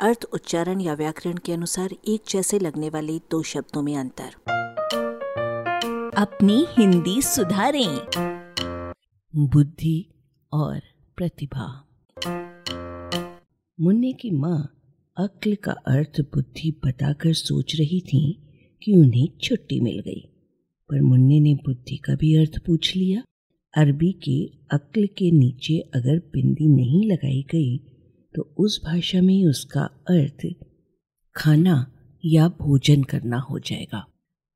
अर्थ उच्चारण या व्याकरण के अनुसार एक जैसे लगने वाले दो शब्दों में अंतर। अपनी हिंदी सुधारें। बुद्धि और प्रतिभा। मुन्ने की माँ अक्ल का अर्थ बुद्धि बताकर सोच रही थी कि उन्हें छुट्टी मिल गई पर मुन्ने ने बुद्धि का भी अर्थ पूछ लिया। अरबी के अक्ल के नीचे अगर बिंदी नहीं लगाई गई तो उस भाषा में उसका अर्थ खाना या भोजन करना हो जाएगा।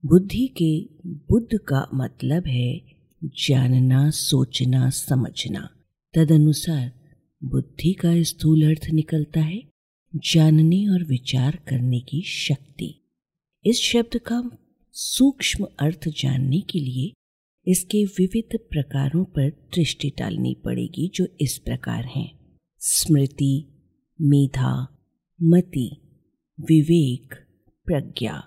बुद्धि के, बुद्ध का मतलब है जानना, सोचना, समझना। तदनुसार बुद्धि का स्थूल अर्थ निकलता है जानने और विचार करने की शक्ति। इस शब्द का सूक्ष्म अर्थ जानने के लिए इसके विविध प्रकारों पर दृष्टि डालनी पड़ेगी जो इस प्रकार हैं। स्मृति, मेधा, मति, विवेक, प्रज्ञा।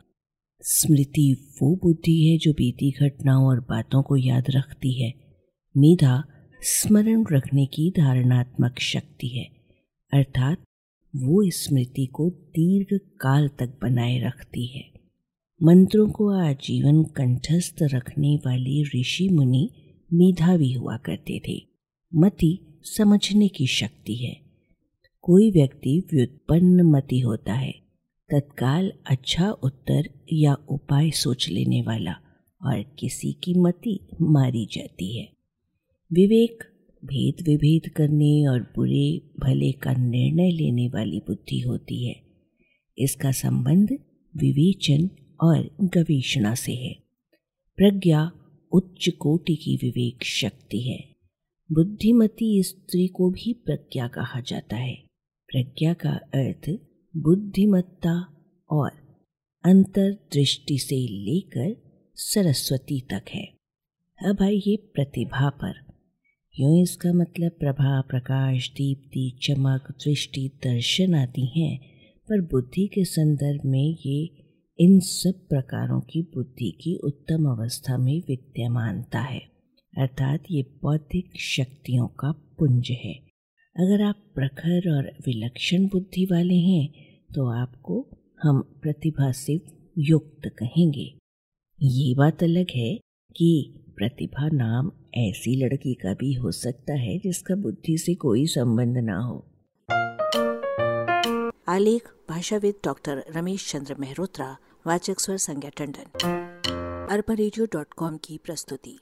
स्मृति वो बुद्धि है जो बीती घटनाओं और बातों को याद रखती है। मेधा स्मरण रखने की धारणात्मक शक्ति है। अर्थात वो स्मृति को दीर्घ काल तक बनाए रखती है। मंत्रों को आजीवन कंठस्थ रखने वाले ऋषि मुनि मेधावी हुआ करते थे। मति समझने की शक्ति है। कोई व्यक्ति व्युत्पन्न मति होता है, तत्काल अच्छा उत्तर या उपाय सोच लेने वाला और किसी की मति मारी जाती है। विवेक, भेद विभेद करने और बुरे भले का निर्णय लेने वाली बुद्धि होती है। इसका संबंध विवेचन और गवेषणा से है। प्रज्ञा उच्च कोटि की विवेक शक्ति है। बुद्धिमती स्त्री को भी प्रज्ञा कहा जाता है। प्रज्ञा का अर्थ बुद्धिमत्ता और अंतर्दृष्टि से लेकर सरस्वती तक है। अब आइए प्रतिभा पर। यूँ इसका मतलब प्रभा, प्रकाश, दीप्ति, चमक, दृष्टि, दर्शन आदि हैं, पर बुद्धि के संदर्भ में ये इन सब प्रकारों की बुद्धि की उत्तम अवस्था में विद्यमानता है। अर्थात ये बौद्धिक शक्तियों का पुंज है। अगर आप प्रखर और विलक्षण बुद्धि वाले हैं तो आपको हम प्रतिभा से युक्त कहेंगे। ये बात अलग है कि प्रतिभा नाम ऐसी लड़की का भी हो सकता है जिसका बुद्धि से कोई संबंध ना हो। आलेख, भाषाविद डॉक्टर रमेश चंद्र मेहरोत्रा, वाचक स्वर संज्ञा टंडन। अरबा की प्रस्तुति।